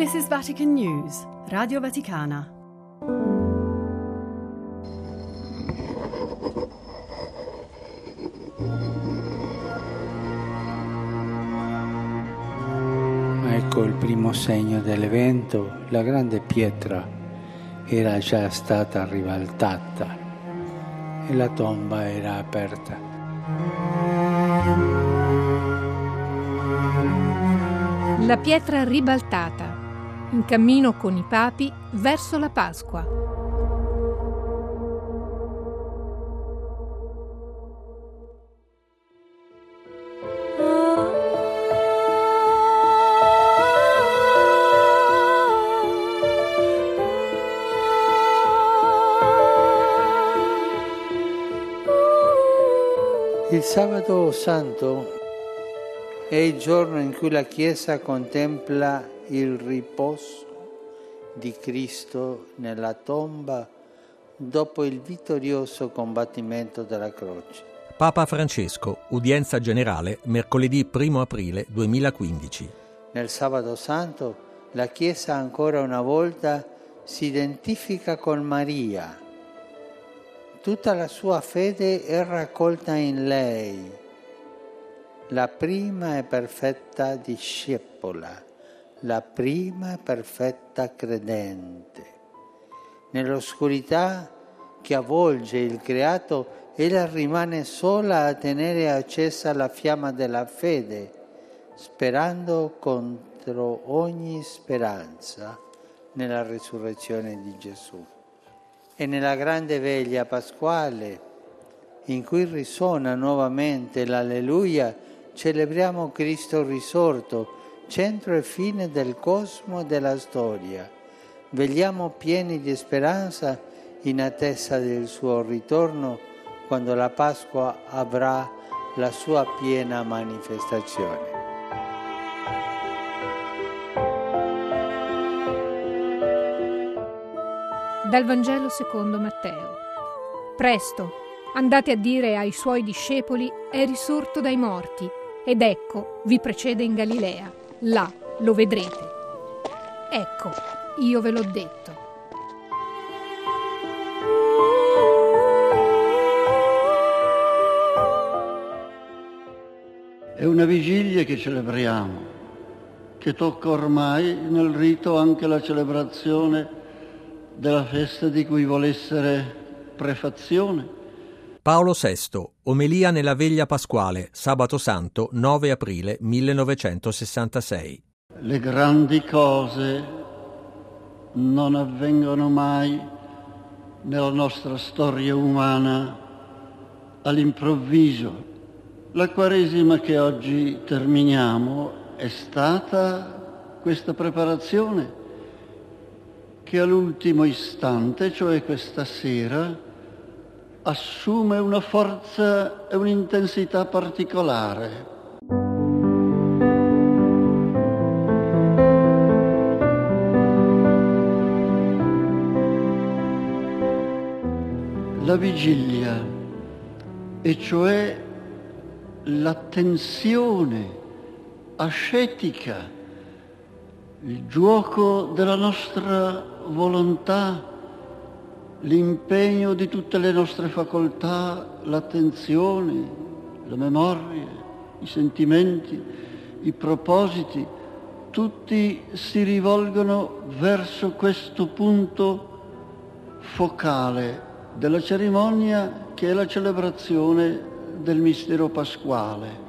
This is Vatican News, Radio Vaticana. Ecco il primo segno dell'evento, la grande pietra era già stata ribaltata e la tomba era aperta. La pietra ribaltata, in cammino con i papi verso la Pasqua. Il sabato santo è il giorno in cui la Chiesa contempla il riposo di Cristo nella tomba dopo il vittorioso combattimento della croce. Papa Francesco, udienza generale, mercoledì 1 aprile 2015. Nel sabato santo la Chiesa ancora una volta si identifica con Maria. Tutta la sua fede è raccolta in lei, la prima e perfetta discepola, la prima perfetta credente. Nell'oscurità che avvolge il creato, ella rimane sola a tenere accesa la fiamma della fede, sperando contro ogni speranza nella risurrezione di Gesù. E nella grande veglia pasquale, in cui risuona nuovamente l'alleluia, celebriamo Cristo risorto, centro e fine del cosmo e della storia. Vegliamo pieni di speranza in attesa del suo ritorno quando la Pasqua avrà la sua piena manifestazione. Dal Vangelo secondo Matteo. Presto, andate a dire ai suoi discepoli, è risorto dai morti, ed ecco, vi precede in Galilea, là lo vedrete. Ecco, io ve l'ho detto. È una vigilia che celebriamo, che tocca ormai nel rito anche la celebrazione della festa di cui vuole essere prefazione. Paolo VI, omelia nella veglia pasquale, sabato santo 9 aprile 1966. Le grandi cose non avvengono mai nella nostra storia umana all'improvviso. La Quaresima che oggi terminiamo è stata questa preparazione che all'ultimo istante, cioè questa sera, assume una forza e un'intensità particolare. La vigilia, e cioè l'attenzione ascetica, il gioco della nostra volontà, l'impegno di tutte le nostre facoltà, l'attenzione, la memoria, i sentimenti, i propositi, tutti si rivolgono verso questo punto focale della cerimonia che è la celebrazione del mistero pasquale.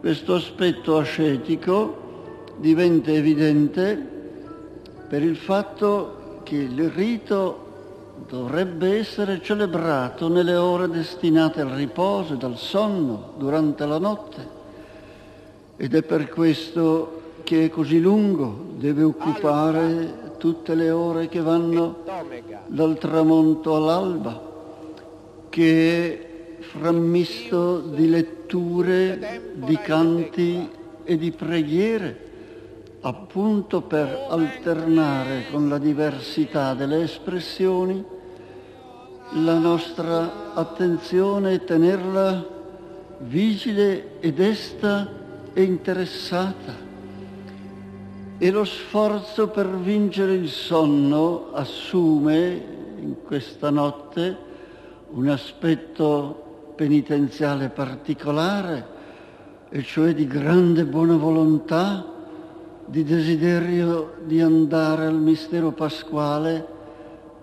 Questo aspetto ascetico diventa evidente per il fatto che il rito dovrebbe essere celebrato nelle ore destinate al riposo e al sonno durante la notte. Ed è per questo che è così lungo, deve occupare tutte le ore che vanno dal tramonto all'alba, che è frammisto di letture, di canti e di preghiere appunto per alternare con la diversità delle espressioni la nostra attenzione e tenerla vigile e desta e interessata. e lo sforzo per vincere il sonno assume in questa notte un aspetto penitenziale particolare, e cioè di grande buona volontà, di desiderio di andare al mistero pasquale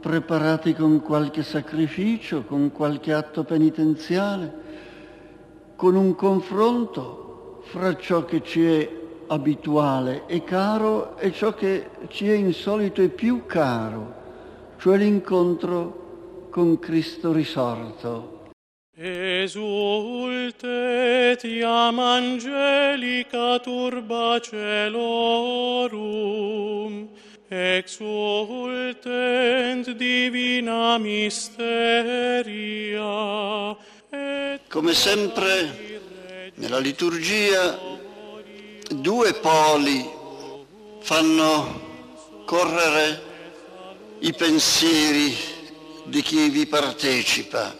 preparati con qualche sacrificio, con qualche atto penitenziale, con un confronto fra ciò che ci è abituale e caro e ciò che ci è insolito e più caro, cioè l'incontro con Cristo risorto. Esultet iam angelica turba celorum, exultent divina mysteria. Come sempre nella liturgia due poli fanno correre i pensieri di chi vi partecipa,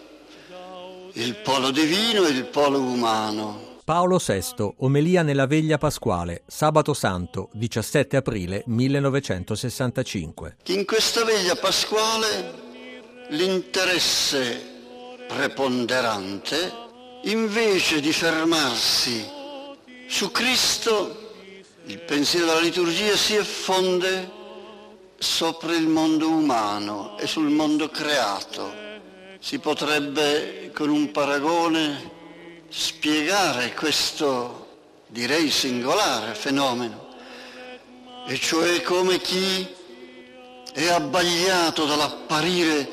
il polo divino e il polo umano. Paolo VI, omelia nella veglia pasquale, sabato santo, 17 aprile 1965. In questa veglia pasquale l'interesse preponderante, invece di fermarsi su Cristo, il pensiero della liturgia si effonde sopra il mondo umano e sul mondo creato. Si potrebbe con un paragone spiegare questo, direi singolare fenomeno, e cioè come chi è abbagliato dall'apparire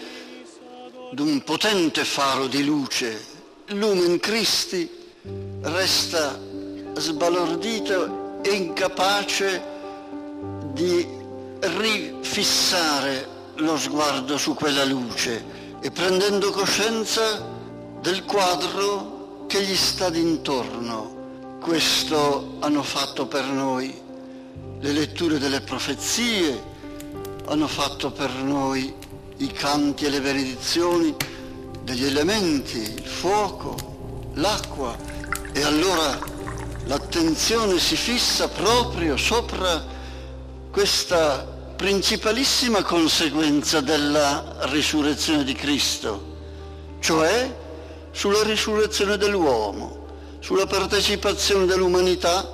di un potente faro di luce, Lumen Christi, resta sbalordito e incapace di rifissare lo sguardo su quella luce e prendendo coscienza del quadro che gli sta d'intorno. Questo hanno fatto per noi le letture delle profezie, hanno fatto per noi i canti e le benedizioni degli elementi, il fuoco, l'acqua. E allora l'attenzione si fissa proprio sopra questa principalissima conseguenza della risurrezione di Cristo, cioè sulla risurrezione dell'uomo, sulla partecipazione dell'umanità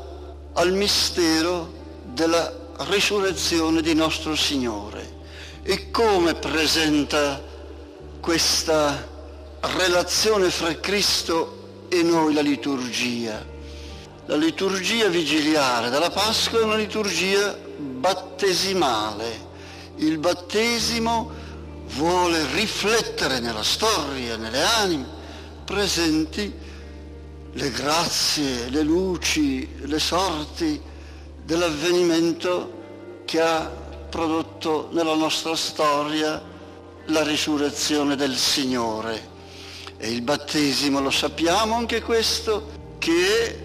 al mistero della risurrezione di nostro Signore. E come presenta questa relazione fra Cristo e noi la liturgia? La liturgia vigiliare della Pasqua è una liturgia battesimale. Il battesimo vuole riflettere nella storia, nelle anime, presenti le grazie, le luci, le sorti dell'avvenimento che ha prodotto nella nostra storia la risurrezione del Signore. E il battesimo, lo sappiamo anche questo, che è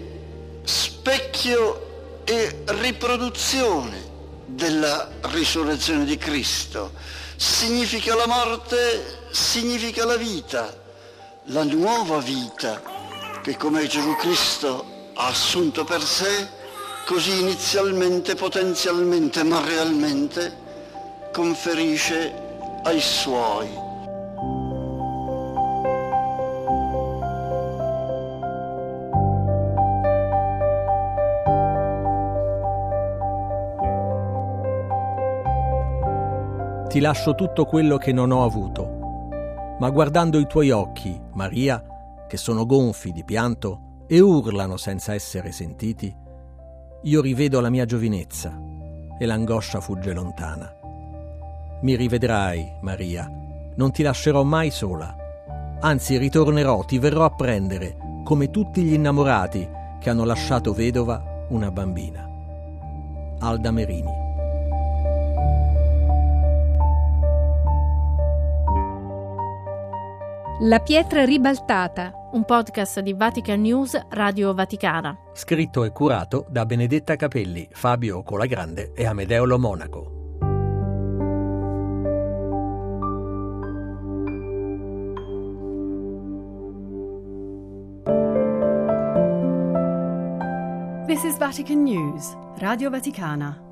specchio e riproduzione della risurrezione di Cristo. Significa la morte, significa la vita la nuova vita che come Gesù Cristo ha assunto per sé, così inizialmente, potenzialmente, ma realmente conferisce ai suoi. Ti lascio tutto quello che non ho avuto ma guardando i tuoi occhi, Maria, che sono gonfi di pianto e urlano senza essere sentiti, io rivedo la mia giovinezza e l'angoscia fugge lontana. Mi rivedrai, Maria, non ti lascerò mai sola, anzi ritornerò, ti verrò a prendere, come tutti gli innamorati che hanno lasciato vedova una bambina. Alda Merini La pietra ribaltata, un podcast di Vatican News Radio Vaticana. Scritto e curato da Benedetta Capelli, Fabio Colagrande e Amedeo Lo Monaco. This is Vatican News, Radio Vaticana.